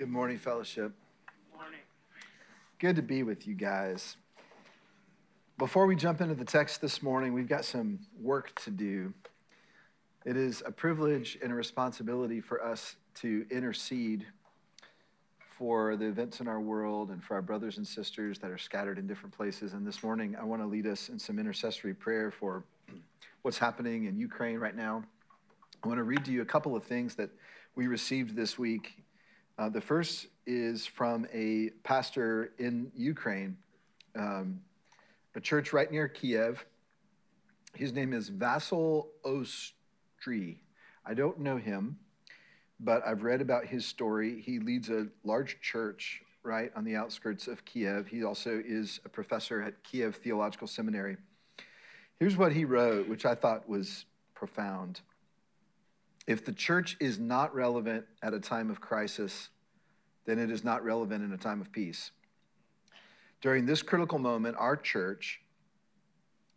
Good morning, fellowship. Morning. Good to be with you guys. Before we jump into the text this morning, we've got some work to do. It is a privilege and a responsibility for us to intercede for the events in our world and for our brothers and sisters that are scattered in different places. And this morning, I want to lead us in some intercessory prayer for what's happening in Ukraine right now. I want to read to you a couple of things that we received this week. Uh, the first is from a pastor in Ukraine, um, a church right near Kiev. His name is Vasil Ostry. I don't know him, but I've read about his story. He leads a large church right on the outskirts of Kiev. He also is a professor at Kiev Theological Seminary. Here's what he wrote, which I thought was profound. If the church is not relevant at a time of crisis, then it is not relevant in a time of peace. During this critical moment, our church,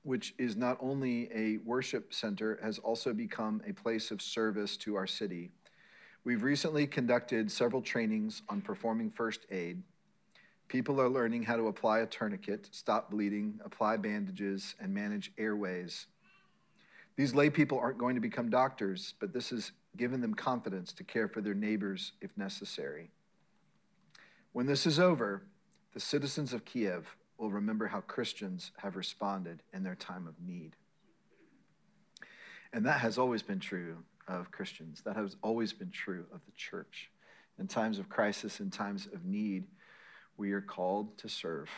which is not only a worship center, has also become a place of service to our city. We've recently conducted several trainings on performing first aid. People are learning how to apply a tourniquet, stop bleeding, apply bandages, and manage airways. These lay people aren't going to become doctors, but this has given them confidence to care for their neighbors if necessary. When this is over, the citizens of Kiev will remember how Christians have responded in their time of need. And that has always been true of Christians. That has always been true of the church. In times of crisis, in times of need, we are called to serve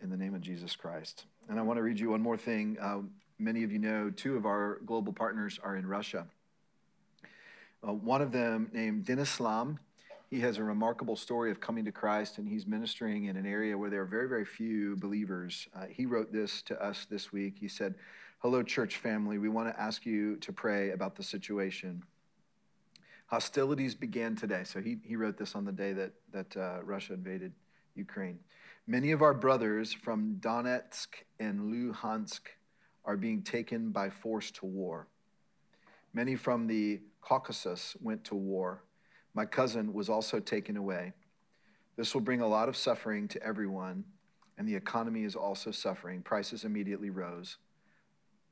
in the name of Jesus Christ. And I want to read you one more thing. Uh, many of you know two of our global partners are in Russia. Uh, one of them, named Denislam, he has a remarkable story of coming to Christ, and he's ministering in an area where there are very, very few believers. Uh, he wrote this to us this week. He said, Hello, church family. We want to ask you to pray about the situation. Hostilities began today. So he, he wrote this on the day that, that uh, Russia invaded Ukraine. Many of our brothers from Donetsk and Luhansk are being taken by force to war. Many from the Caucasus went to war. My cousin was also taken away. This will bring a lot of suffering to everyone, and the economy is also suffering. Prices immediately rose.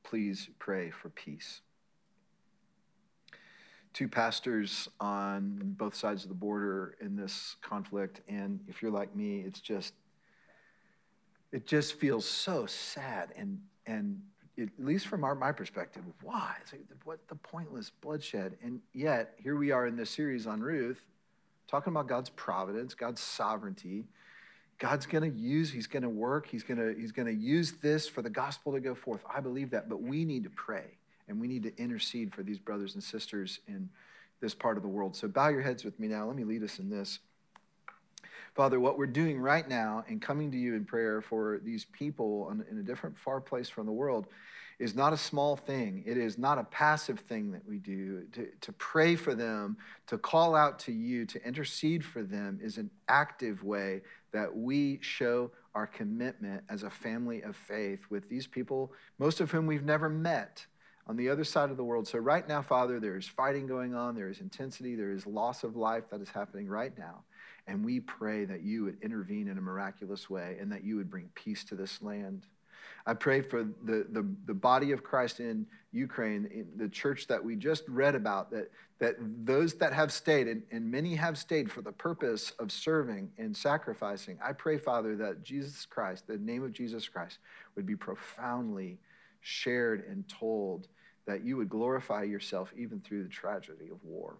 Please pray for peace. Two pastors on both sides of the border in this conflict, and if you're like me, it's just it just feels so sad and and at least from our, my perspective, why? Like, what the pointless bloodshed? And yet, here we are in this series on Ruth, talking about God's providence, God's sovereignty. God's going to use, he's going to work, he's going to he's going to use this for the gospel to go forth. I believe that, but we need to pray and we need to intercede for these brothers and sisters in this part of the world. So bow your heads with me now. Let me lead us in this. Father, what we're doing right now and coming to you in prayer for these people in a different, far place from the world is not a small thing. It is not a passive thing that we do. To, to pray for them, to call out to you, to intercede for them is an active way that we show our commitment as a family of faith with these people, most of whom we've never met on the other side of the world. So, right now, Father, there is fighting going on, there is intensity, there is loss of life that is happening right now. And we pray that you would intervene in a miraculous way and that you would bring peace to this land. I pray for the, the, the body of Christ in Ukraine, in the church that we just read about, that, that those that have stayed, and, and many have stayed for the purpose of serving and sacrificing. I pray, Father, that Jesus Christ, the name of Jesus Christ, would be profoundly shared and told, that you would glorify yourself even through the tragedy of war.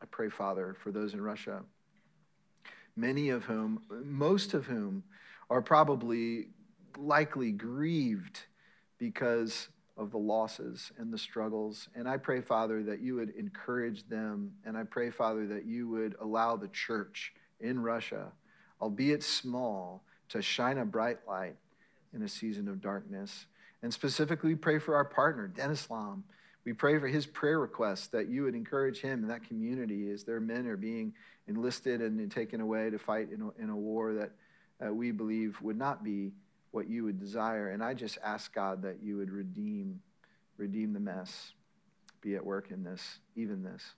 I pray, Father, for those in Russia many of whom, most of whom, are probably likely grieved because of the losses and the struggles. And I pray, Father, that you would encourage them. And I pray, Father, that you would allow the church in Russia, albeit small, to shine a bright light in a season of darkness. And specifically, pray for our partner, Denislam. We pray for his prayer requests that you would encourage him in that community as their men are being enlisted and taken away to fight in a, in a war that uh, we believe would not be what you would desire. And I just ask God that you would redeem, redeem the mess, be at work in this, even this.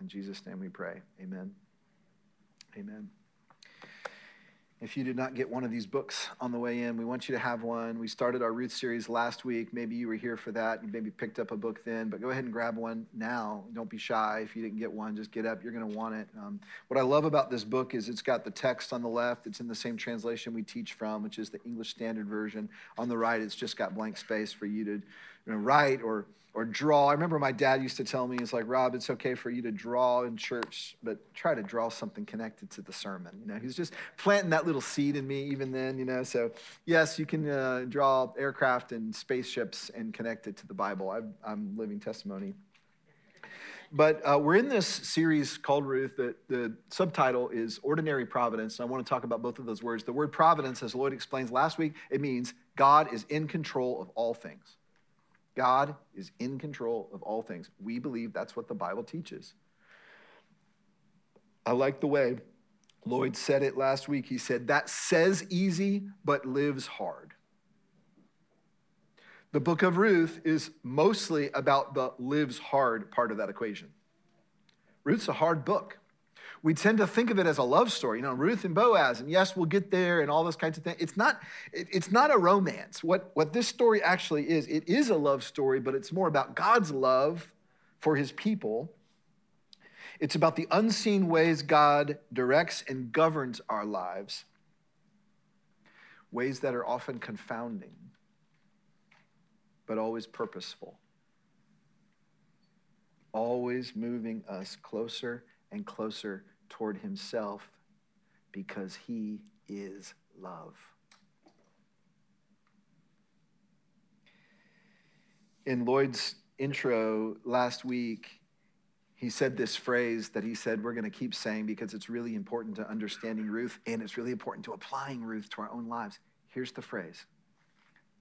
In Jesus' name we pray. Amen. Amen. If you did not get one of these books on the way in, we want you to have one. We started our Ruth series last week. Maybe you were here for that. You maybe picked up a book then, but go ahead and grab one now. Don't be shy. If you didn't get one, just get up. You're going to want it. Um, what I love about this book is it's got the text on the left. It's in the same translation we teach from, which is the English Standard Version. On the right, it's just got blank space for you to you know, write or or draw. I remember my dad used to tell me, "It's like Rob, it's okay for you to draw in church, but try to draw something connected to the sermon." You know, he's just planting that little seed in me even then. You know, so yes, you can uh, draw aircraft and spaceships and connect it to the Bible. i am living testimony. But uh, we're in this series called Ruth. That the subtitle is Ordinary Providence. I want to talk about both of those words. The word providence, as Lloyd explains last week, it means God is in control of all things. God is in control of all things. We believe that's what the Bible teaches. I like the way Lloyd said it last week. He said, That says easy, but lives hard. The book of Ruth is mostly about the lives hard part of that equation. Ruth's a hard book we tend to think of it as a love story, you know, Ruth and Boaz, and yes, we'll get there and all those kinds of things. It's not, it's not a romance. What, what this story actually is, it is a love story, but it's more about God's love for his people. It's about the unseen ways God directs and governs our lives, ways that are often confounding, but always purposeful, always moving us closer and closer toward himself because he is love. In Lloyd's intro last week, he said this phrase that he said we're going to keep saying because it's really important to understanding Ruth and it's really important to applying Ruth to our own lives. Here's the phrase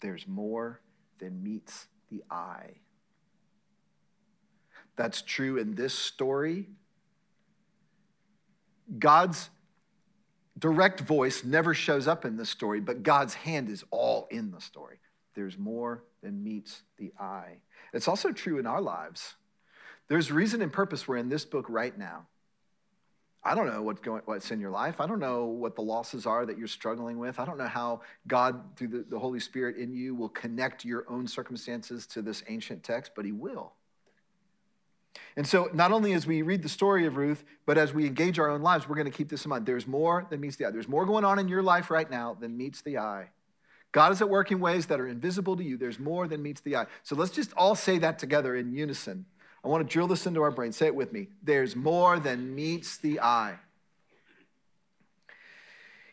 there's more than meets the eye. That's true in this story God's direct voice never shows up in this story, but God's hand is all in the story. There's more than meets the eye. It's also true in our lives. There's reason and purpose we're in this book right now. I don't know what's, going, what's in your life. I don't know what the losses are that you're struggling with. I don't know how God, through the, the Holy Spirit in you, will connect your own circumstances to this ancient text, but He will. And so, not only as we read the story of Ruth, but as we engage our own lives, we're going to keep this in mind. There's more than meets the eye. There's more going on in your life right now than meets the eye. God is at work in ways that are invisible to you. There's more than meets the eye. So let's just all say that together in unison. I want to drill this into our brain. Say it with me. There's more than meets the eye.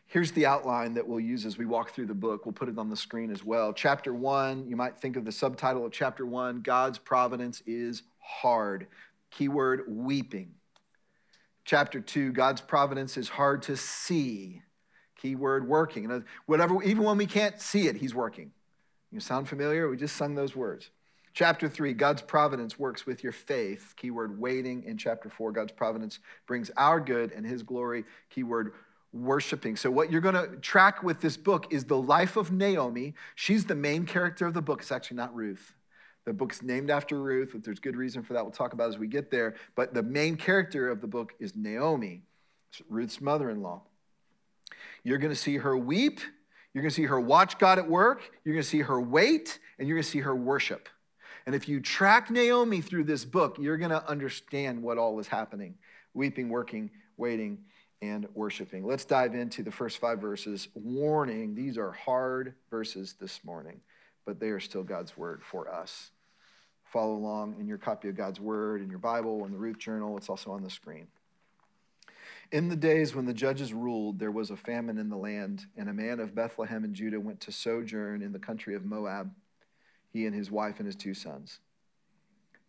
Here's the outline that we'll use as we walk through the book. We'll put it on the screen as well. Chapter one, you might think of the subtitle of chapter one God's providence is hard. Keyword weeping. Chapter two, God's providence is hard to see. Keyword working. Whatever, even when we can't see it, He's working. You sound familiar? We just sung those words. Chapter three, God's providence works with your faith. Keyword waiting. In chapter four, God's providence brings our good and His glory. Keyword worshiping. So, what you're going to track with this book is the life of Naomi. She's the main character of the book. It's actually not Ruth. The book's named after Ruth, but there's good reason for that. We'll talk about as we get there. But the main character of the book is Naomi, Ruth's mother in law. You're going to see her weep. You're going to see her watch God at work. You're going to see her wait, and you're going to see her worship. And if you track Naomi through this book, you're going to understand what all is happening weeping, working, waiting, and worshiping. Let's dive into the first five verses. Warning, these are hard verses this morning, but they are still God's word for us follow along in your copy of God's Word, in your Bible, in the Ruth Journal. It's also on the screen. In the days when the judges ruled, there was a famine in the land, and a man of Bethlehem in Judah went to sojourn in the country of Moab, he and his wife and his two sons.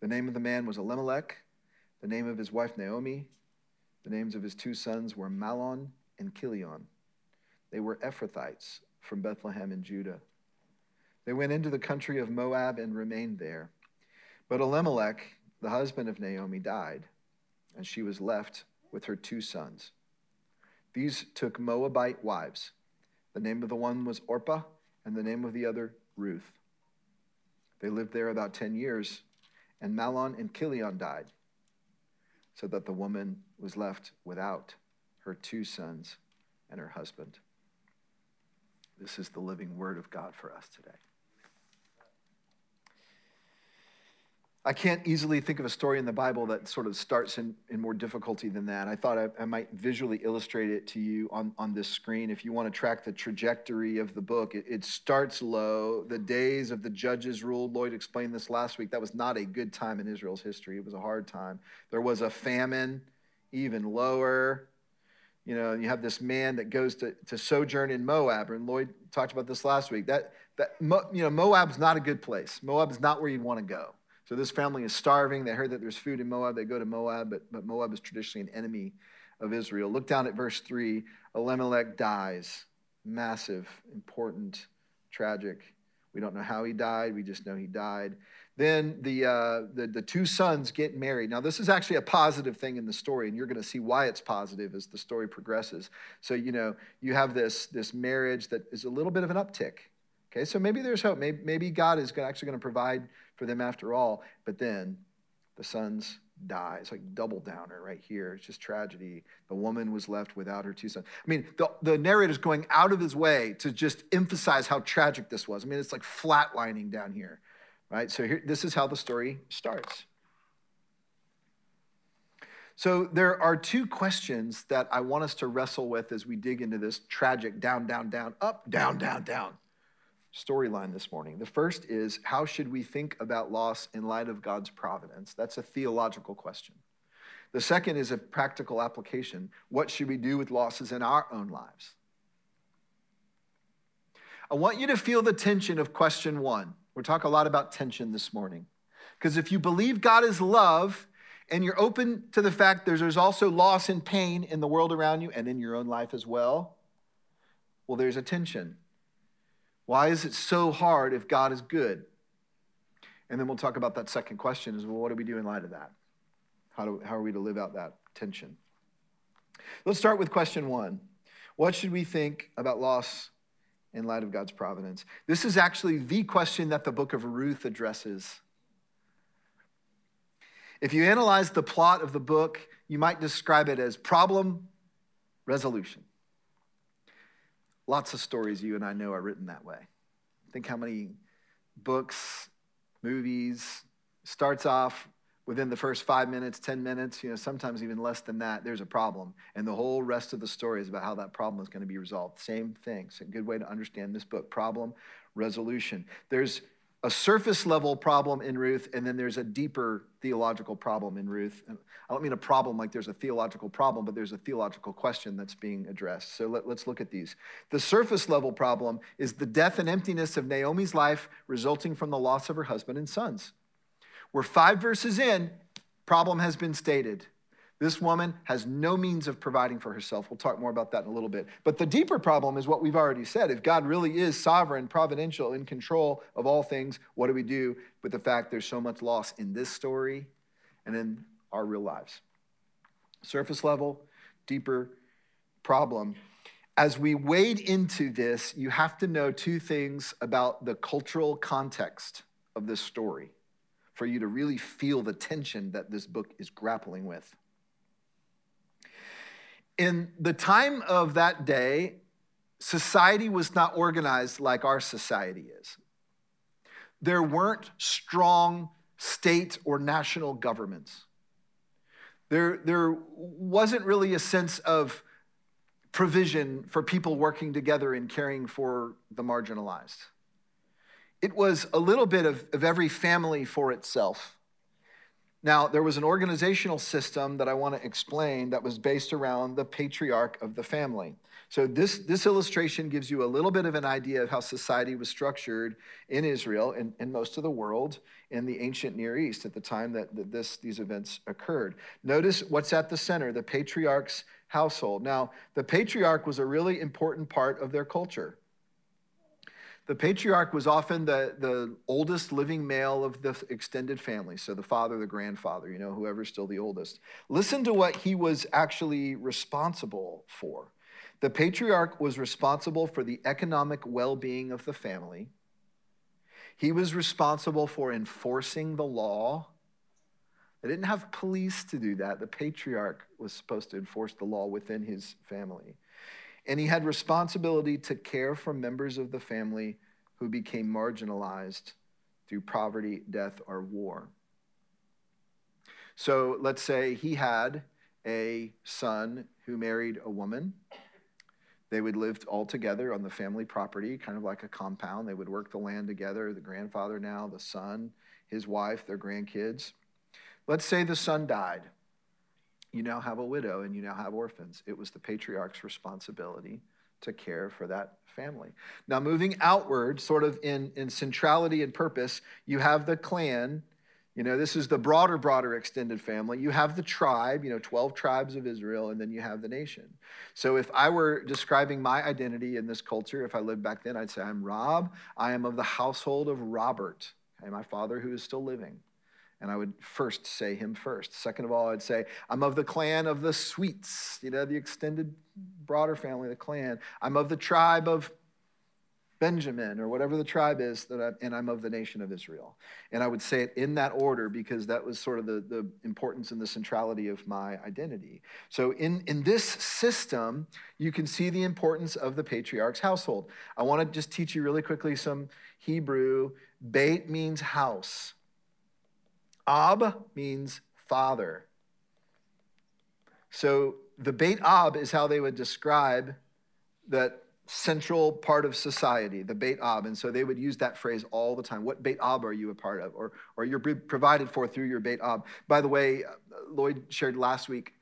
The name of the man was Elimelech, the name of his wife Naomi. The names of his two sons were Mahlon and Chilion. They were Ephrathites from Bethlehem in Judah. They went into the country of Moab and remained there. But Elimelech, the husband of Naomi, died, and she was left with her two sons. These took Moabite wives. The name of the one was Orpah, and the name of the other, Ruth. They lived there about 10 years, and Mahlon and Chilion died, so that the woman was left without her two sons, and her husband. This is the living word of God for us today. I can't easily think of a story in the Bible that sort of starts in, in more difficulty than that. I thought I, I, might visually illustrate it to you on, on this screen. If you want to track the trajectory of the book, it, it starts low. The days of the judges ruled. Lloyd explained this last week. That was not a good time in Israel's history, it was a hard time. There was a famine, even lower. You know, you have this man that goes to, to sojourn in Moab, and Lloyd talked about this last week. That, that you know, Moab's not a good place. Moab is not where you'd want to go. So this family is starving. They heard that there's food in Moab. They go to Moab, but, but Moab is traditionally an enemy of Israel. Look down at verse 3. Elimelech dies. Massive, important, tragic. We don't know how he died. We just know he died. Then the, uh, the, the two sons get married. Now, this is actually a positive thing in the story, and you're going to see why it's positive as the story progresses. So, you know, you have this, this marriage that is a little bit of an uptick. Okay, so maybe there's hope. Maybe, maybe God is actually going to provide for them after all. But then the sons die. It's like double downer right here. It's just tragedy. The woman was left without her two sons. I mean, the, the narrator's going out of his way to just emphasize how tragic this was. I mean, it's like flatlining down here, right? So here, this is how the story starts. So there are two questions that I want us to wrestle with as we dig into this tragic down, down, down, up, down, down, down storyline this morning. The first is how should we think about loss in light of God's providence? That's a theological question. The second is a practical application. What should we do with losses in our own lives? I want you to feel the tension of question one. We're talking a lot about tension this morning. Because if you believe God is love and you're open to the fact there's, there's also loss and pain in the world around you and in your own life as well, well, there's a tension. Why is it so hard if God is good? And then we'll talk about that second question is well, what do we do in light of that? How, do, how are we to live out that tension? Let's start with question one. What should we think about loss in light of God's providence? This is actually the question that the book of Ruth addresses. If you analyze the plot of the book, you might describe it as problem resolution. Lots of stories you and I know are written that way. Think how many books, movies, starts off within the first five minutes, 10 minutes, you know, sometimes even less than that, there's a problem. And the whole rest of the story is about how that problem is going to be resolved. Same thing. It's a good way to understand this book problem resolution. There's a surface level problem in Ruth, and then there's a deeper theological problem in Ruth. I don't mean a problem like there's a theological problem, but there's a theological question that's being addressed. So let, us look at these. The surface level problem is the death and emptiness of Naomi's life resulting from the loss of her husband and sons. We're five verses in, problem has been stated. This woman has no means of providing for herself. We'll talk more about that in a little bit. But the deeper problem is what we've already said. If God really is sovereign, providential, in control of all things, what do we do with the fact there's so much loss in this story and in our real lives? Surface level, deeper problem. As we wade into this, you have to know two things about the cultural context of this story for you to really feel the tension that this book is grappling with. In the time of that day, society was not organized like our society is. There weren't strong state or national governments. There, there wasn't really a sense of provision for people working together and caring for the marginalized. It was a little bit of, of every family for itself. Now, there was an organizational system that I want to explain that was based around the patriarch of the family. So, this, this illustration gives you a little bit of an idea of how society was structured in Israel and, in most of the world in the ancient Near East at the time that, that this, these events occurred. Notice what's at the center the patriarch's household. Now, the patriarch was a really important part of their culture. The patriarch was often the, the oldest living male of the extended family, so the father, the grandfather, you know, whoever's still the oldest. Listen to what he was actually responsible for. The patriarch was responsible for the economic well being of the family, he was responsible for enforcing the law. They didn't have police to do that. The patriarch was supposed to enforce the law within his family. And he had responsibility to care for members of the family who became marginalized through poverty, death, or war. So let's say he had a son who married a woman. They would live all together on the family property, kind of like a compound. They would work the land together, the grandfather now, the son, his wife, their grandkids. Let's say the son died. You now have a widow and you now have orphans. It was the patriarch's responsibility to care for that family. Now, moving outward, sort of in, in centrality and purpose, you have the clan. You know, this is the broader, broader extended family. You have the tribe, you know, 12 tribes of Israel, and then you have the nation. So if I were describing my identity in this culture, if I lived back then, I'd say, I'm Rob. I am of the household of Robert, okay, my father who is still living. And I would first say him first. Second of all, I'd say, I'm of the clan of the Sweets, you know, the extended, broader family, the clan. I'm of the tribe of Benjamin, or whatever the tribe is, that I, and I'm of the nation of Israel. And I would say it in that order because that was sort of the, the importance and the centrality of my identity. So, in, in this system, you can see the importance of the patriarch's household. I want to just teach you really quickly some Hebrew. Beit means house. Ab means father. So the Beit Ab is how they would describe that central part of society, the Beit Ab. And so they would use that phrase all the time. What Beit Ab are you a part of? Or, or you're provided for through your Beit Ab. By the way, uh, Lloyd shared last week,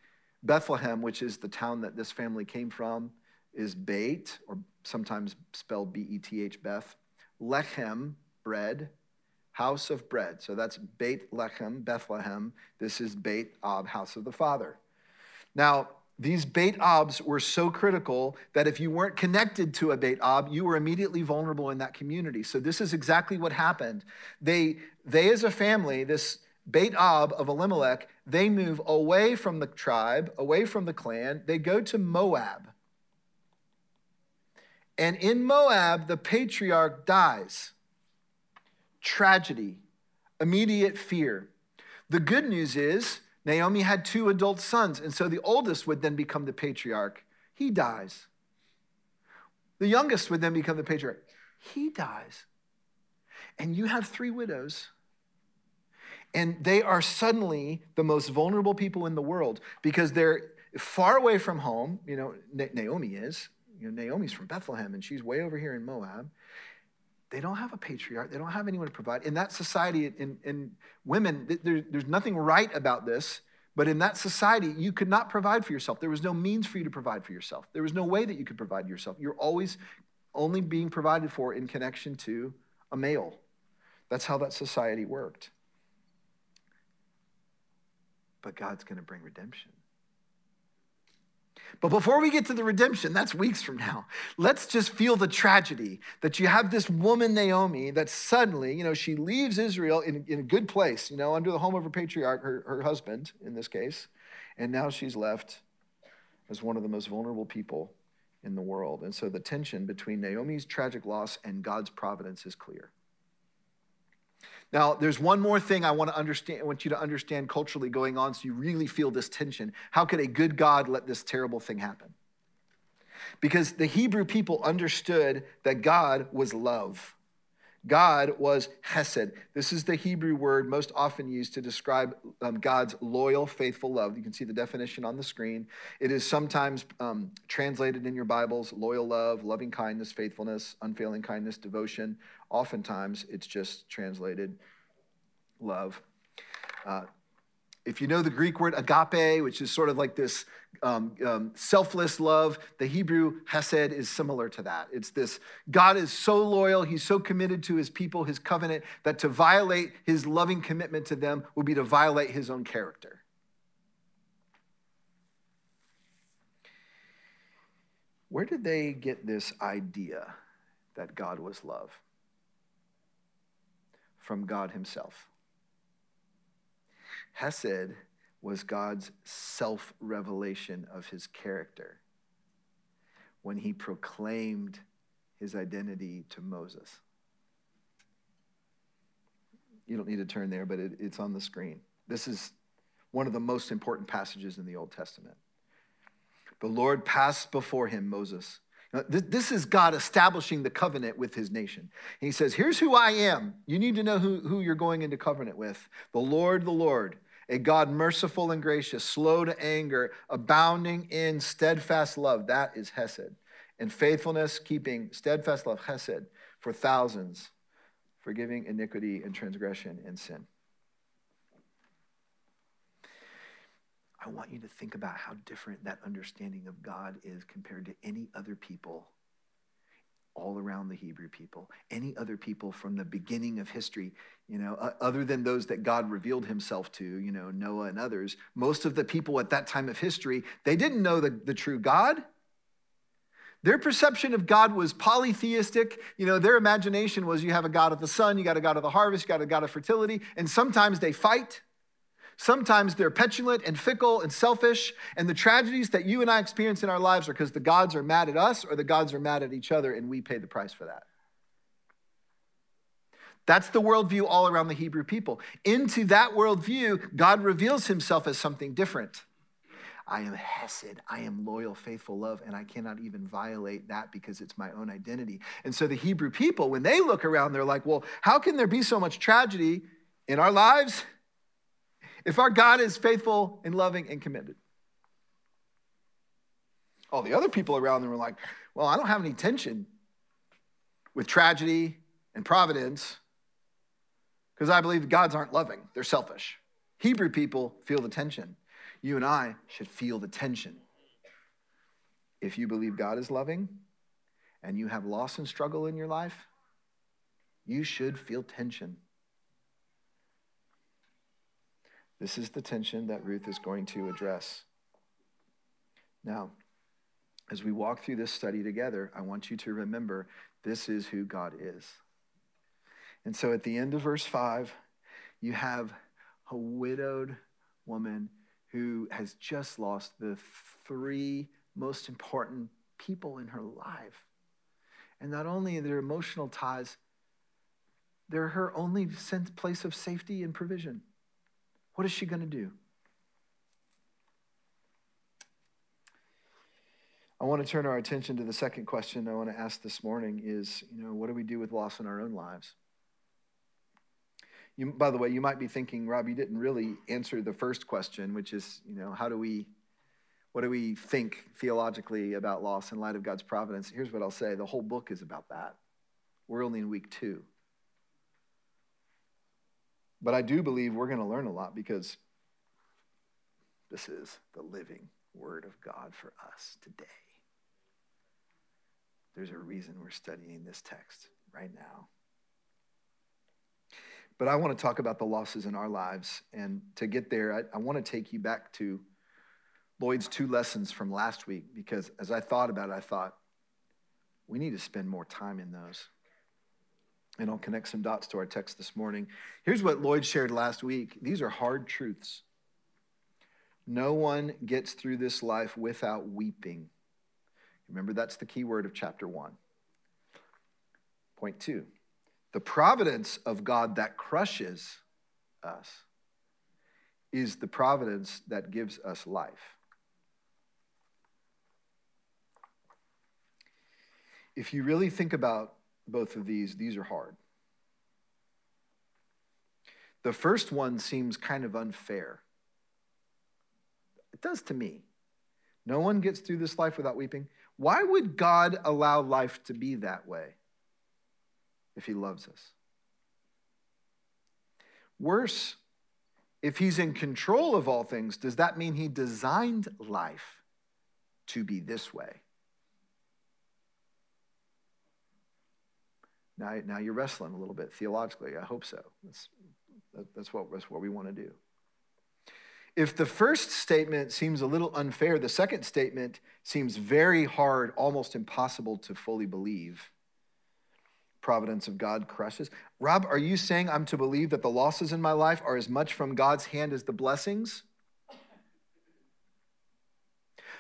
Bethlehem, which is the town that this family came from, is Beit, or sometimes spelled B E T H, Beth. Lechem, bread house of bread. So that's Beit Lechem, Bethlehem. This is Beit Ab, house of the Father. Now, these Beit Abs were so critical that if you weren't connected to a Beit Ab, you were immediately vulnerable in that community. So this is exactly what happened. They, they as a family, this Beit Ab of Elimelech, they move away from the tribe, away from the clan. They go to Moab. And in Moab, the patriarch dies tragedy, immediate fear. The good news is Naomi had two adult sons, and so the oldest would then become the patriarch. He dies. The youngest would then become the patriarch. He dies. And you have three widows. And they are suddenly the most vulnerable people in the world because they're far away from home. You know, Naomi is. You know, Naomi's from Bethlehem and she's way over here in Moab they don't have a patriarch. They don't have anyone to provide. In that society, in, in women, there, there's nothing right about this, but in that society, you could not provide for yourself. There was no means for you to provide for yourself. There was no way that you could provide yourself. You're always only being provided for in connection to a male. That's how that society worked. But God's going to bring redemption. But before we get to the redemption, that's weeks from now, let's just feel the tragedy that you have this woman, Naomi, that suddenly, you know, she leaves Israel in, in a good place, you know, under the home of her patriarch, her, her husband in this case, and now she's left as one of the most vulnerable people in the world. And so the tension between Naomi's tragic loss and God's providence is clear. Now, there's one more thing I want to understand, I want you to understand culturally going on so you really feel this tension. How could a good God let this terrible thing happen? Because the Hebrew people understood that God was love. God was Hesed. This is the Hebrew word most often used to describe um, God's loyal, faithful love. You can see the definition on the screen. It is sometimes um, translated in your Bibles loyal love, loving kindness, faithfulness, unfailing kindness, devotion. Oftentimes, it's just translated love. Uh, if you know the Greek word agape, which is sort of like this um, um, selfless love, the Hebrew hesed is similar to that. It's this God is so loyal, he's so committed to his people, his covenant, that to violate his loving commitment to them would be to violate his own character. Where did they get this idea that God was love? From God himself. Hesed was God's self revelation of his character when he proclaimed his identity to Moses. You don't need to turn there, but it, it's on the screen. This is one of the most important passages in the Old Testament. The Lord passed before him, Moses. This is God establishing the covenant with his nation. he says, Here's who I am. You need to know who, who you're going into covenant with. The Lord, the Lord, a God merciful and gracious, slow to anger, abounding in steadfast love. That is Hesed. And faithfulness, keeping steadfast love, Hesed, for thousands, forgiving iniquity and transgression and sin. I want you to think about how different that understanding of God is compared to any other people all around the Hebrew people, any other people from the beginning of history, you know, other than those that God revealed himself to, you know, Noah and others. Most of the people at that time of history, they didn't know the, the true God. Their perception of God was polytheistic. You know, their imagination was you have a God of the sun, you got a God of the harvest, you got a God of fertility, and sometimes they fight. Sometimes they're petulant and fickle and selfish, and the tragedies that you and I experience in our lives are because the gods are mad at us or the gods are mad at each other, and we pay the price for that. That's the worldview all around the Hebrew people. Into that worldview, God reveals himself as something different. I am Hesed. I am loyal, faithful love, and I cannot even violate that because it's my own identity. And so the Hebrew people, when they look around, they're like, well, how can there be so much tragedy in our lives if our God is faithful and loving and committed. All the other people around them were like, well, I don't have any tension with tragedy and providence because I believe gods aren't loving, they're selfish. Hebrew people feel the tension. You and I should feel the tension. If you believe God is loving and you have loss and struggle in your life, you should feel tension. This is the tension that Ruth is going to address. Now, as we walk through this study together, I want you to remember this is who God is. And so at the end of verse 5, you have a widowed woman who has just lost the three most important people in her life. And not only their emotional ties, they're her only place of safety and provision. What is she going to do? I want to turn our attention to the second question I want to ask this morning is, you know, what do we do with loss in our own lives? You, by the way, you might be thinking, Rob, you didn't really answer the first question, which is, you know, how do we, what do we think theologically about loss in light of God's providence? Here's what I'll say the whole book is about that. We're only in week two. But I do believe we're going to learn a lot because this is the living Word of God for us today. There's a reason we're studying this text right now. But I want to talk about the losses in our lives. And to get there, I, I want to take you back to Lloyd's two lessons from last week because as I thought about it, I thought, we need to spend more time in those and I'll connect some dots to our text this morning. Here's what Lloyd shared last week these are hard truths. No one gets through this life without weeping. Remember, that's the key word of chapter one. Point two the providence of God that crushes us is the providence that gives us life. If you really think about both of these, these are hard. The first one seems kind of unfair. It does to me. No one gets through this life without weeping. Why would God allow life to be that way if He loves us? Worse, if He's in control of all things, does that mean He designed life to be this way? Now, now you're wrestling a little bit theologically. I hope so. That's, that's, what, that's what we want to do. If the first statement seems a little unfair, the second statement seems very hard, almost impossible to fully believe. Providence of God crushes. Rob, are you saying I'm to believe that the losses in my life are as much from God's hand as the blessings?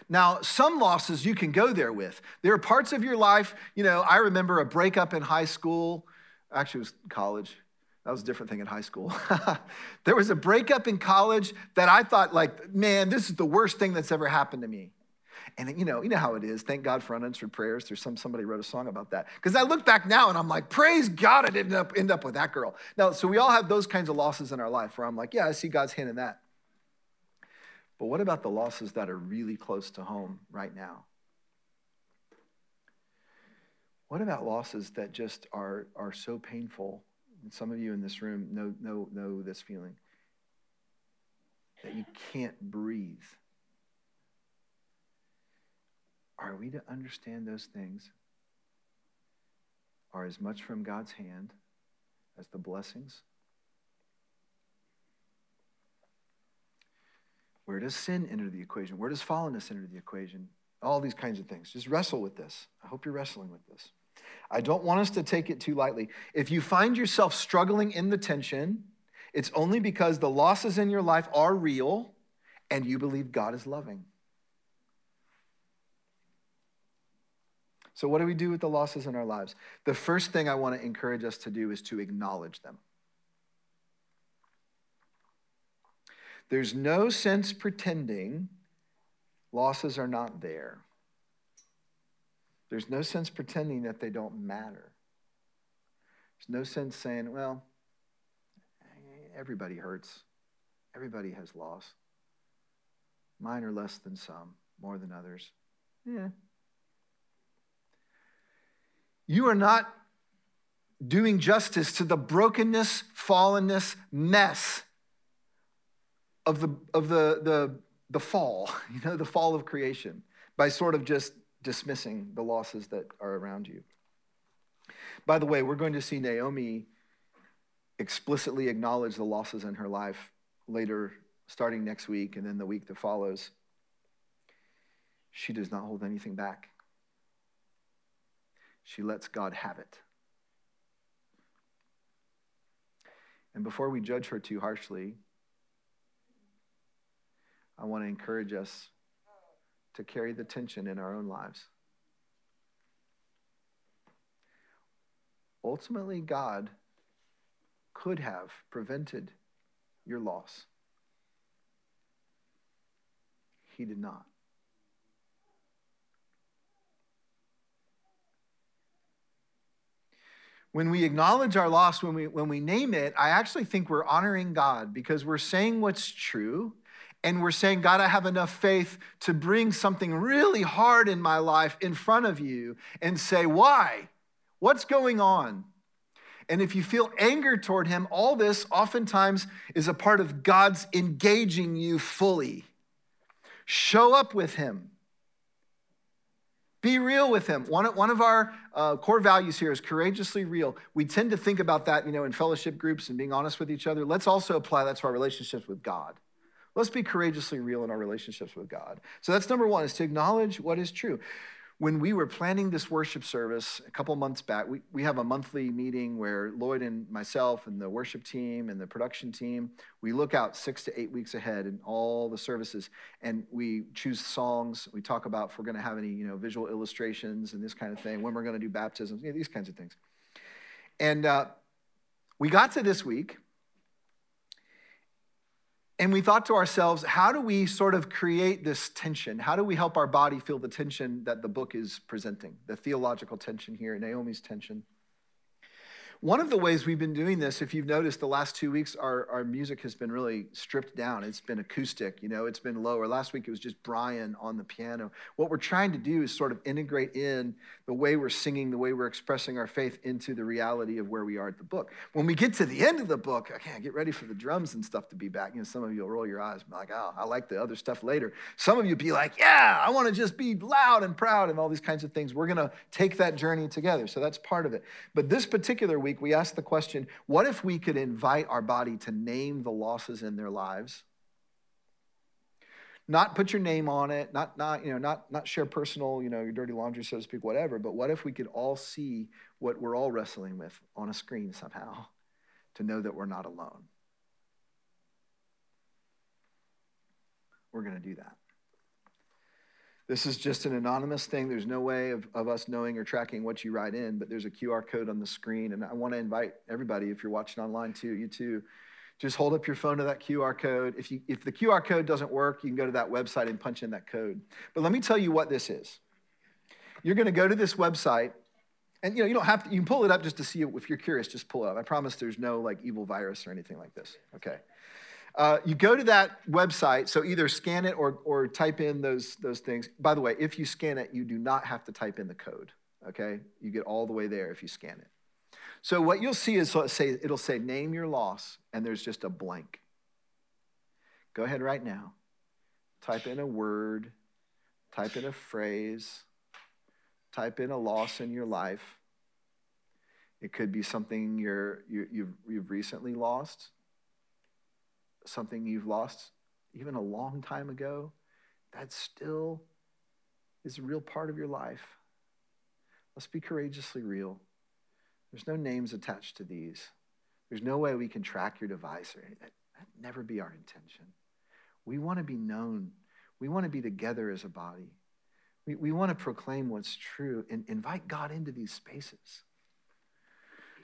Now, some losses you can go there with. There are parts of your life, you know, I remember a breakup in high school, actually, it was college. That was a different thing in high school. there was a breakup in college that I thought, like, man, this is the worst thing that's ever happened to me. And you know, you know how it is. Thank God for unanswered prayers. There's some somebody wrote a song about that. Because I look back now and I'm like, praise God, I didn't end up, end up with that girl. Now, so we all have those kinds of losses in our life where I'm like, yeah, I see God's hand in that. But what about the losses that are really close to home right now? What about losses that just are, are so painful and some of you in this room know, know, know this feeling that you can't breathe. Are we to understand those things are as much from God's hand as the blessings? Where does sin enter the equation? Where does fallenness enter the equation? All these kinds of things. Just wrestle with this. I hope you're wrestling with this. I don't want us to take it too lightly. If you find yourself struggling in the tension, it's only because the losses in your life are real and you believe God is loving. So, what do we do with the losses in our lives? The first thing I want to encourage us to do is to acknowledge them. There's no sense pretending losses are not there. There's no sense pretending that they don't matter. There's no sense saying, well, everybody hurts, everybody has loss. Mine are less than some, more than others. Yeah. You are not doing justice to the brokenness, fallenness, mess of the, of the, the, the fall, you know, the fall of creation by sort of just dismissing the losses that are around you. By the way, we're going to see Naomi explicitly acknowledge the losses in her life later, starting next week and then the week that follows. She does not hold anything back, she lets God have it. And before we judge her too harshly, I want to encourage us to carry the tension in our own lives. Ultimately, God could have prevented your loss. He did not. When we acknowledge our loss, when we, when we name it, I actually think we're honoring God because we're saying what's true and we're saying, God, I have enough faith to bring something really hard in my life in front of you and say, Why? What's going on? And if you feel anger toward him, all this oftentimes is a part of God's engaging you fully. Show up with him. Be real with him. One, one of our uh, core values here is courageously real. We tend to think about that, you know, in fellowship groups and being honest with each other. Let's also apply that to our relationships with God. Let's be courageously real in our relationships with God. So that's number one, is to acknowledge what is true. When we were planning this worship service a couple months back, we, we have a monthly meeting where Lloyd and myself and the worship team and the production team, we look out six to eight weeks ahead in all the services and we choose songs. We talk about if we're going to have any, you know, visual illustrations and this kind of thing, when we're going to do baptisms, you know, these kinds of things. And uh, we got to this week and we thought to ourselves, how do we sort of create this tension? How do we help our body feel the tension that the book is presenting, the theological tension here, Naomi's tension? One of the ways we've been doing this, if you've noticed, the last two weeks, our, our music has been really stripped down. It's been acoustic, you know, it's been lower. Last week, it was just Brian on the piano. What we're trying to do is sort of integrate in the way we're singing, the way we're expressing our faith into the reality of where we are at the book. When we get to the end of the book, okay, get ready for the drums and stuff to be back. You know, some of you will roll your eyes and be like, oh, I like the other stuff later. Some of you be like, yeah, I want to just be loud and proud and all these kinds of things. We're going to take that journey together. So that's part of it. But this particular week, week, we asked the question what if we could invite our body to name the losses in their lives? Not put your name on it, not, not, you know, not, not share personal, you know, your dirty laundry, so to speak, whatever, but what if we could all see what we're all wrestling with on a screen somehow to know that we're not alone? We're going to do that. This is just an anonymous thing. There's no way of, of us knowing or tracking what you write in, but there's a QR code on the screen. And I want to invite everybody, if you're watching online too, you too, just hold up your phone to that QR code. If, you, if the QR code doesn't work, you can go to that website and punch in that code. But let me tell you what this is. You're going to go to this website, and you know you don't have to. You can pull it up just to see it. If you're curious, just pull it up. I promise there's no like evil virus or anything like this. Okay. Uh, you go to that website, so either scan it or, or type in those, those things. By the way, if you scan it, you do not have to type in the code, okay? You get all the way there if you scan it. So what you'll see is say, it'll say name your loss, and there's just a blank. Go ahead right now. Type in a word, type in a phrase, type in a loss in your life. It could be something you're, you, you've, you've recently lost something you've lost even a long time ago, that still is a real part of your life. Let's be courageously real. There's no names attached to these. There's no way we can track your device or that. That'd never be our intention. We want to be known. We want to be together as a body. We, we want to proclaim what's true and invite God into these spaces.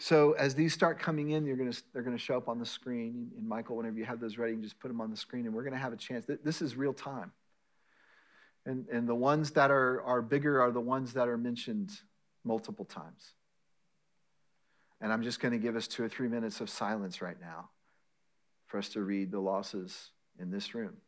So as these start coming in, you're gonna, they're going to show up on the screen. And Michael, whenever you have those ready, you just put them on the screen, and we're going to have a chance. This is real time. And, and the ones that are, are bigger are the ones that are mentioned multiple times. And I'm just going to give us two or three minutes of silence right now for us to read the losses in this room.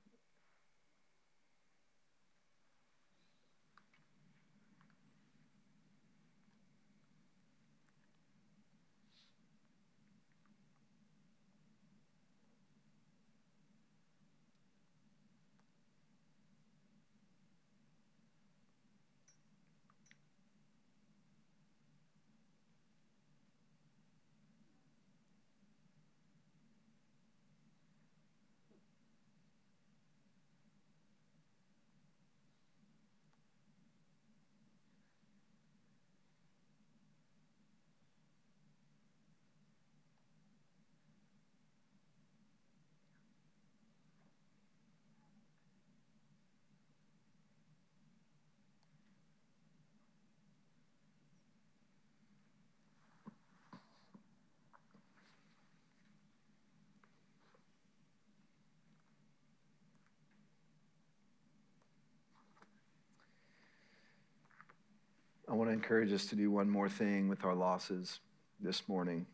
I want to encourage us to do one more thing with our losses this morning.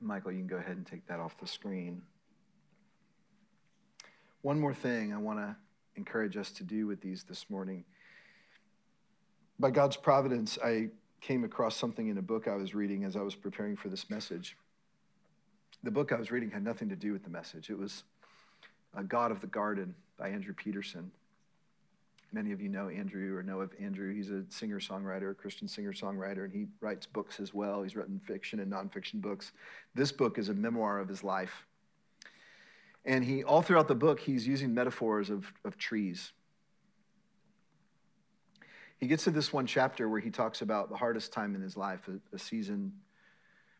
Michael, you can go ahead and take that off the screen. One more thing I want to encourage us to do with these this morning. By God's providence, I came across something in a book I was reading as I was preparing for this message. The book I was reading had nothing to do with the message. It was A God of the Garden by Andrew Peterson. Many of you know Andrew or know of Andrew. He's a singer songwriter, a Christian singer songwriter, and he writes books as well. He's written fiction and nonfiction books. This book is a memoir of his life. And he, all throughout the book, he's using metaphors of, of trees. He gets to this one chapter where he talks about the hardest time in his life, a, a season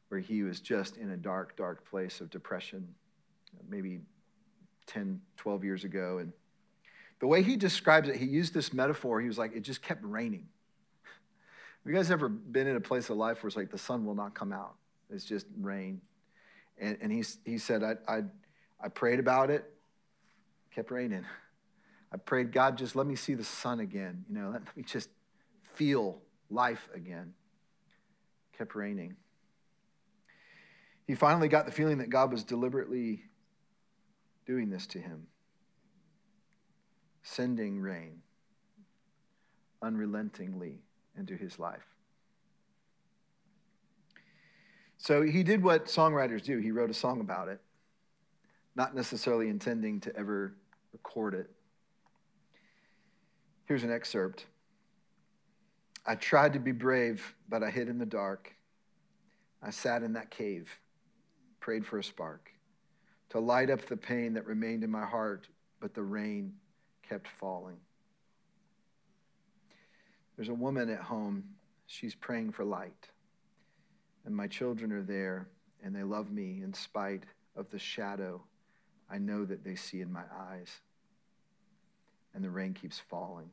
where he was just in a dark, dark place of depression, maybe 10, 12 years ago. And the way he describes it, he used this metaphor. He was like, it just kept raining. Have you guys ever been in a place of life where it's like the sun will not come out? It's just rain. And, and he, he said, I, I, I prayed about it, kept raining. I prayed, God, just let me see the sun again. You know, let, let me just feel life again. Kept raining. He finally got the feeling that God was deliberately doing this to him sending rain unrelentingly into his life. So he did what songwriters do. He wrote a song about it, not necessarily intending to ever record it. Here's an excerpt I tried to be brave, but I hid in the dark. I sat in that cave, prayed for a spark to light up the pain that remained in my heart, but the rain kept falling. There's a woman at home. She's praying for light. And my children are there, and they love me in spite of the shadow I know that they see in my eyes. and the rain keeps falling.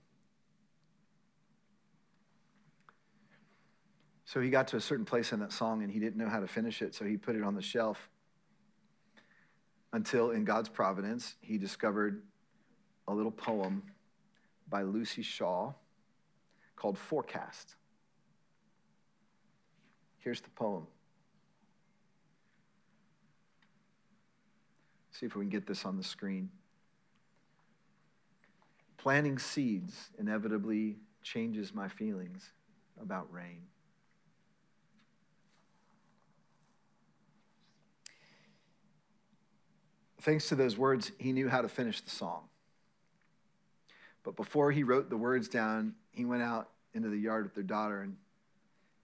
So he got to a certain place in that song and he didn't know how to finish it, so he put it on the shelf until, in God's providence, he discovered a little poem by Luci Shaw called Forecast. Here's the poem. See if we can get this on the screen. Planting seeds inevitably changes my feelings about rain. Thanks to those words, he knew how to finish the song. But before he wrote the words down, he went out into the yard with their daughter and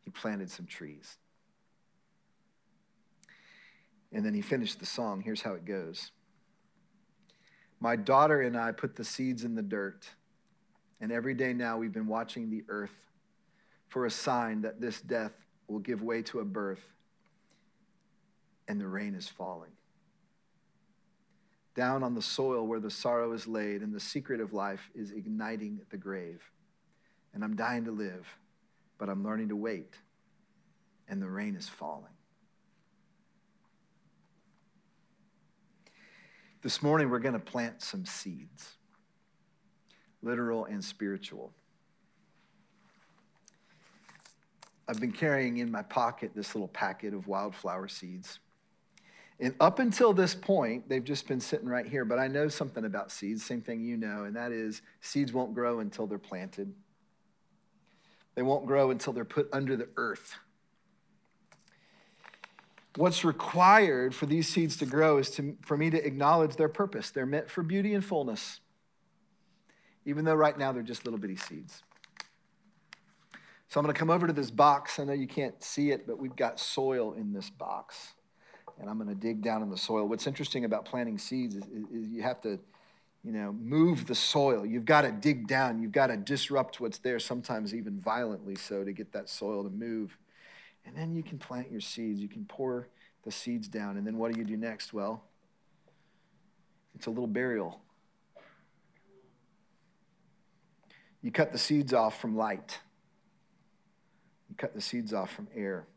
he planted some trees. And then he finished the song. Here's how it goes My daughter and I put the seeds in the dirt, and every day now we've been watching the earth for a sign that this death will give way to a birth, and the rain is falling. Down on the soil where the sorrow is laid, and the secret of life is igniting the grave. And I'm dying to live, but I'm learning to wait, and the rain is falling. This morning, we're going to plant some seeds, literal and spiritual. I've been carrying in my pocket this little packet of wildflower seeds. And up until this point, they've just been sitting right here. But I know something about seeds, same thing you know, and that is seeds won't grow until they're planted. They won't grow until they're put under the earth. What's required for these seeds to grow is to, for me to acknowledge their purpose. They're meant for beauty and fullness, even though right now they're just little bitty seeds. So I'm going to come over to this box. I know you can't see it, but we've got soil in this box. And I'm going to dig down in the soil. What's interesting about planting seeds is, is you have to, you know, move the soil. You've got to dig down. You've got to disrupt what's there, sometimes even violently so, to get that soil to move. And then you can plant your seeds. You can pour the seeds down. And then what do you do next? Well, it's a little burial. You cut the seeds off from light, you cut the seeds off from air.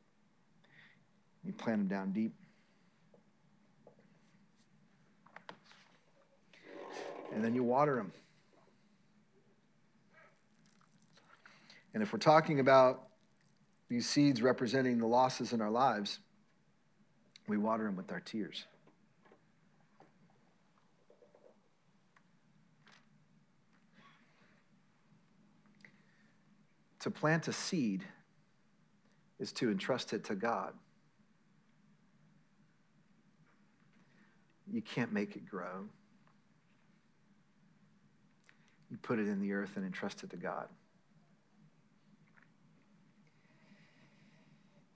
You plant them down deep. And then you water them. And if we're talking about these seeds representing the losses in our lives, we water them with our tears. To plant a seed is to entrust it to God. You can't make it grow. You put it in the earth and entrust it to God.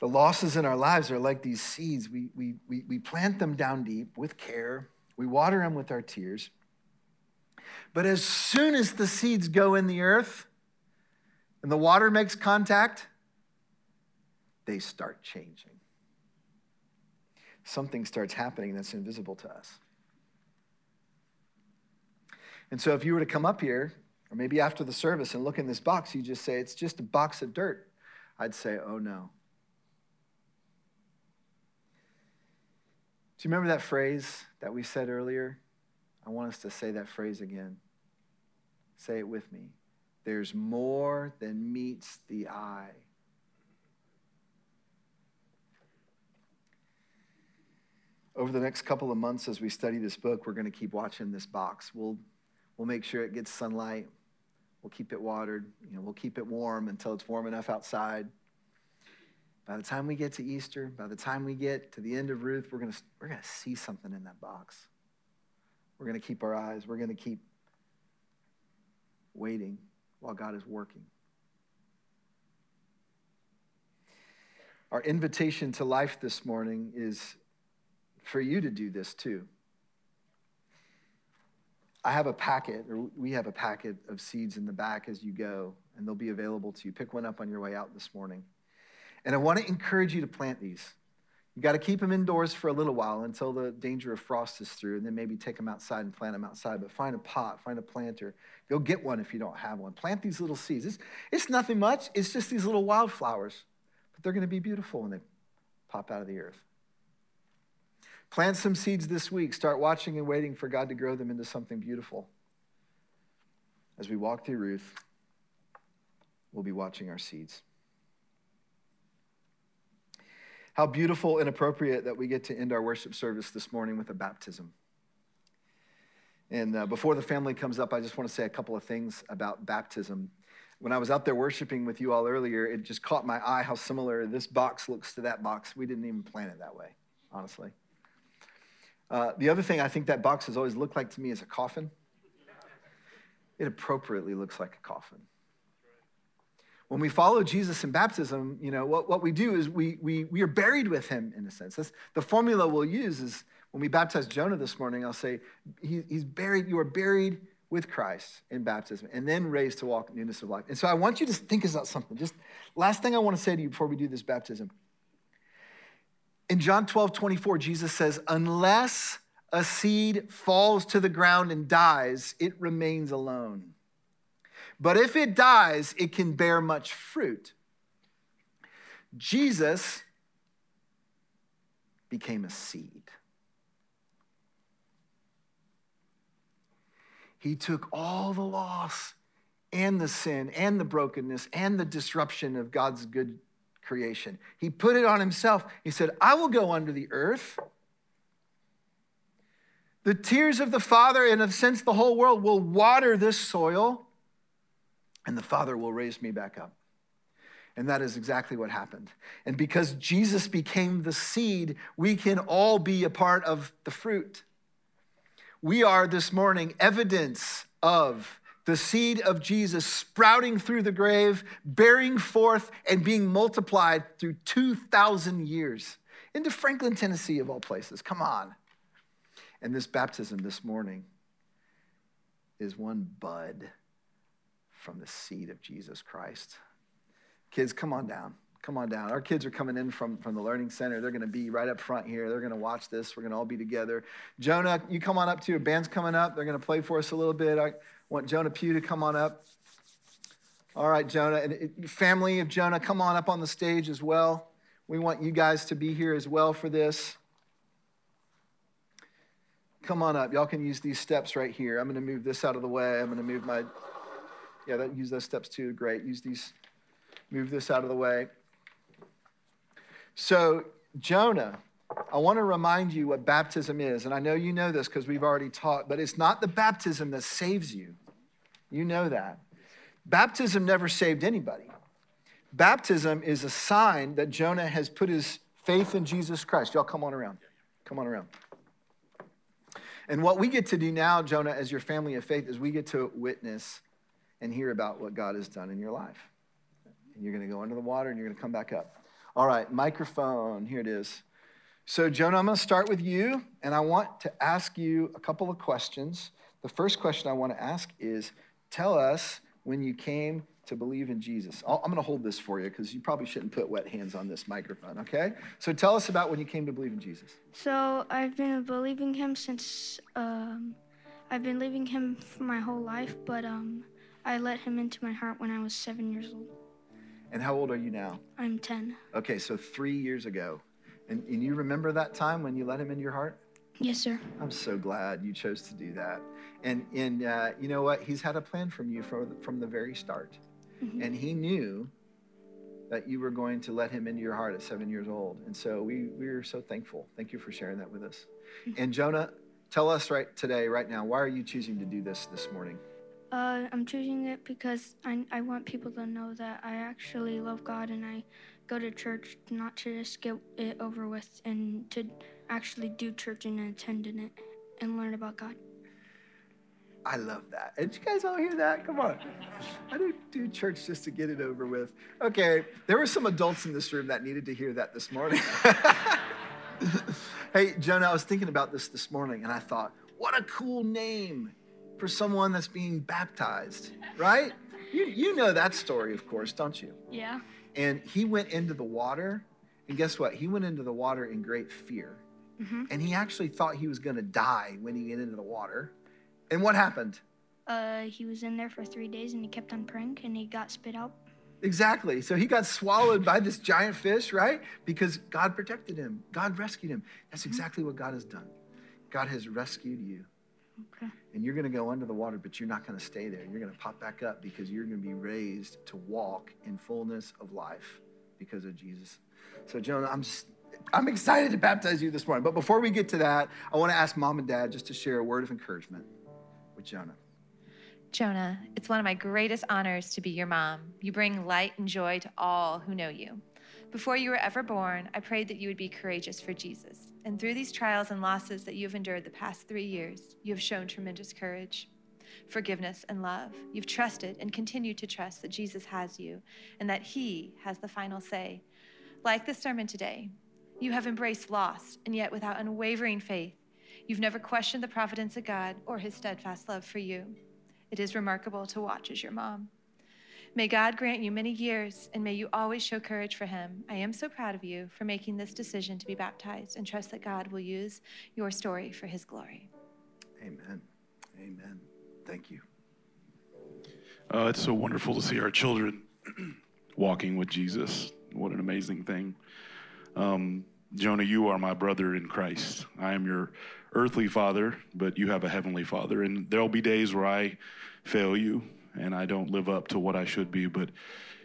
The losses in our lives are like these seeds. We, we, we, we plant them down deep with care, we water them with our tears. But as soon as the seeds go in the earth and the water makes contact, they start changing. Something starts happening that's invisible to us. And so, if you were to come up here, or maybe after the service, and look in this box, you just say, It's just a box of dirt. I'd say, Oh no. Do you remember that phrase that we said earlier? I want us to say that phrase again. Say it with me. There's more than meets the eye. Over the next couple of months, as we study this book, we're going to keep watching this box. We'll, we'll make sure it gets sunlight. We'll keep it watered. You know, we'll keep it warm until it's warm enough outside. By the time we get to Easter, by the time we get to the end of Ruth, we're going we're going to see something in that box. We're going to keep our eyes. We're going to keep waiting while God is working. Our invitation to life this morning is for you to do this too. I have a packet, or we have a packet of seeds in the back as you go, and they'll be available to you. Pick one up on your way out this morning. And I want to encourage you to plant these. You got to keep them indoors for a little while until the danger of frost is through, and then maybe take them outside and plant them outside. But find a pot, find a planter. Go get one if you don't have one. Plant these little seeds. It's, it's nothing much, it's just these little wildflowers, but they're going to be beautiful when they pop out of the earth. Plant some seeds this week. Start watching and waiting for God to grow them into something beautiful. As we walk through Ruth, we'll be watching our seeds. How beautiful and appropriate that we get to end our worship service this morning with a baptism. And uh, before the family comes up, I just want to say a couple of things about baptism. When I was out there worshiping with you all earlier, it just caught my eye how similar this box looks to that box. We didn't even plan it that way, honestly. Uh, the other thing I think that box has always looked like to me is a coffin. It appropriately looks like a coffin when we follow Jesus in baptism, you know, what, what we do is we, we, we are buried with him in a sense. That's, the formula we'll use is when we baptize Jonah this morning, I'll say, he, he's buried, you are buried with Christ in baptism and then raised to walk newness of life. And so I want you to think about something. Just last thing I want to say to you before we do this baptism. In John 12, 24, Jesus says, unless a seed falls to the ground and dies, it remains alone. But if it dies, it can bear much fruit. Jesus became a seed. He took all the loss and the sin and the brokenness and the disruption of God's good creation. He put it on himself. He said, I will go under the earth. The tears of the Father, and of sense the whole world, will water this soil and the Father will raise me back up. And that is exactly what happened. And because Jesus became the seed, we can all be a part of the fruit. We are this morning evidence of the seed of Jesus sprouting through the grave, bearing forth, and being multiplied through 2,000 years into Franklin, Tennessee, of all places. Come on. And this baptism this morning is one bud from the seed of Jesus Christ. Kids, come on down. Come on down. Our kids are coming in from, from the Learning Center. They're going to be right up front here. They're going to watch this. We're going to all be together. Jonah, you come on up too. A Band's coming up. They're going to play for us a little bit. Want Jonah Pugh to come on up. All right, Jonah. And uh, family of Jonah, come on up on the stage as well. We want you guys to be here as well for this. Come on up. Y'all can use these steps right here. I'm going to move this out of the way. I'm going to move my yeah, that, use those steps too. Great. Use these, move this out of the way. So, Jonah, I want to remind you what baptism is. And I know you know this because we've already taught, but it's not the baptism that saves you. You know that. Baptism never saved anybody. Baptism is a sign that Jonah has put his faith in Jesus Christ. Y'all come on around. Come on around. And what we get to do now, Jonah, as your family of faith, is we get to witness and hear about what God has done in your life. And you're going to go under the water and you're going to come back up. All right, microphone, here it is. So, Jonah, I'm going to start with you, and I want to ask you a couple of questions. The first question I want to ask is Tell us when you came to believe in Jesus. i am going to hold this for you because you probably shouldn't put wet hands on this microphone, okay? So, tell us about when you came to believe in Jesus. So, I've been believing him since um, I've been believing him for my whole life, but um, I let him into my heart when I was seven years old. And how old are you now? I'm 10. Okay, so three years ago. And, and you remember that time when you let him into your heart? Yes, sir. I'm so glad you chose to do that. And, and uh, you know what? He's had a plan from you from, from the very start. Mm-hmm. And he knew that you were going to let him into your heart at seven years old. And so we, we are so thankful. Thank you for sharing that with us. Mm-hmm. And Jonah, tell us right today, right now, why are you choosing to do this this morning? Uh, I'm choosing it because I, I want people to know that I actually love God and I go to church not to just get it over with and to actually do church and attend in it and learn about God. I love that. Did you guys all hear that? Come on. I don't do church just to get it over with. Okay, there were some adults in this room that needed to hear that this morning. hey, Jonah, I was thinking about this this morning and I thought, what a cool name for someone that's being baptized, right? You, you know that story, of course, don't you? Yeah. And he went into the water And guess what? He went into the water in great fear. Mhm. And he actually thought he was going to die when he went into the water. And what happened? Uh, he was in there for three days and he kept on praying and he got spit out. Exactly. So he got swallowed by this giant fish, right? Because God protected him. God rescued him. That's exactly what God has done. God has rescued you. Okay. And you're going to go under the water, but you're not going to stay there. You're going to pop back up because you're going to be raised to walk in fullness of life because of Jesus. So, Jonah, I'm just, I'm excited to baptize you this morning. But before we get to that, I want to ask mom and dad just to share a word of encouragement with Jonah. Jonah, it's one of my greatest honors to be your mom. You bring light and joy to all who know you. Before you were ever born, I prayed that you would be courageous for Jesus. And through these trials and losses that you have endured the past three years, you have shown tremendous courage, forgiveness, and love. You've trusted and continue to trust that Jesus has you and that He has the final say. Like the sermon today, you have embraced loss, and yet without unwavering faith, you've never questioned the providence of God or His steadfast love for you. It is remarkable to watch as your mom. May God grant you many years and may you always show courage for Him. I am so proud of you for making this decision to be baptized and trust that God will use your story for His glory. Amen. Amen. Thank you. Uh, it's so wonderful to see our children walking with Jesus. What an amazing thing. Um, Jonah, you are my brother in Christ. I am your earthly father, but you have a heavenly father. And there'll be days where I fail you and I don't live up to what I should be, but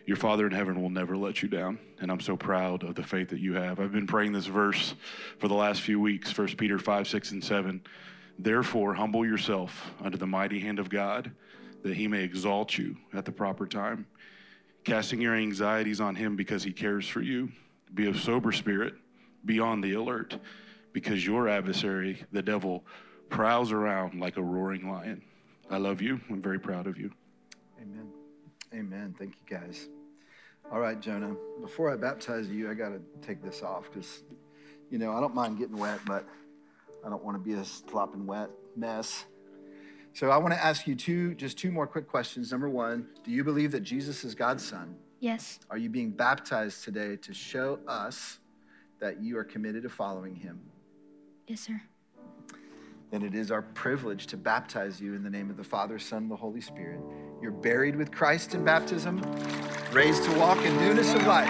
your Father in heaven will never let you down. And I'm so proud of the faith that you have. I've been praying this verse for the last few weeks 1 Peter 5, 6, and 7. Therefore, humble yourself under the mighty hand of God, that he may exalt you at the proper time, casting your anxieties on him because he cares for you. Be of sober spirit, be on the alert, because your adversary, the devil, prowls around like a roaring lion. I love you. I'm very proud of you. Amen. Amen. Thank you, guys. All right, Jonah, before I baptize you, I got to take this off because, you know, I don't mind getting wet, but I don't want to be a slopping wet mess. So I want to ask you two, just two more quick questions. Number one, do you believe that Jesus is God's son? Yes. Are you being baptized today to show us that you are committed to following him. Yes, sir. Then it is our privilege to baptize you in the name of the Father, Son, and the Holy Spirit. You're buried with Christ in baptism, raised to walk in newness of life.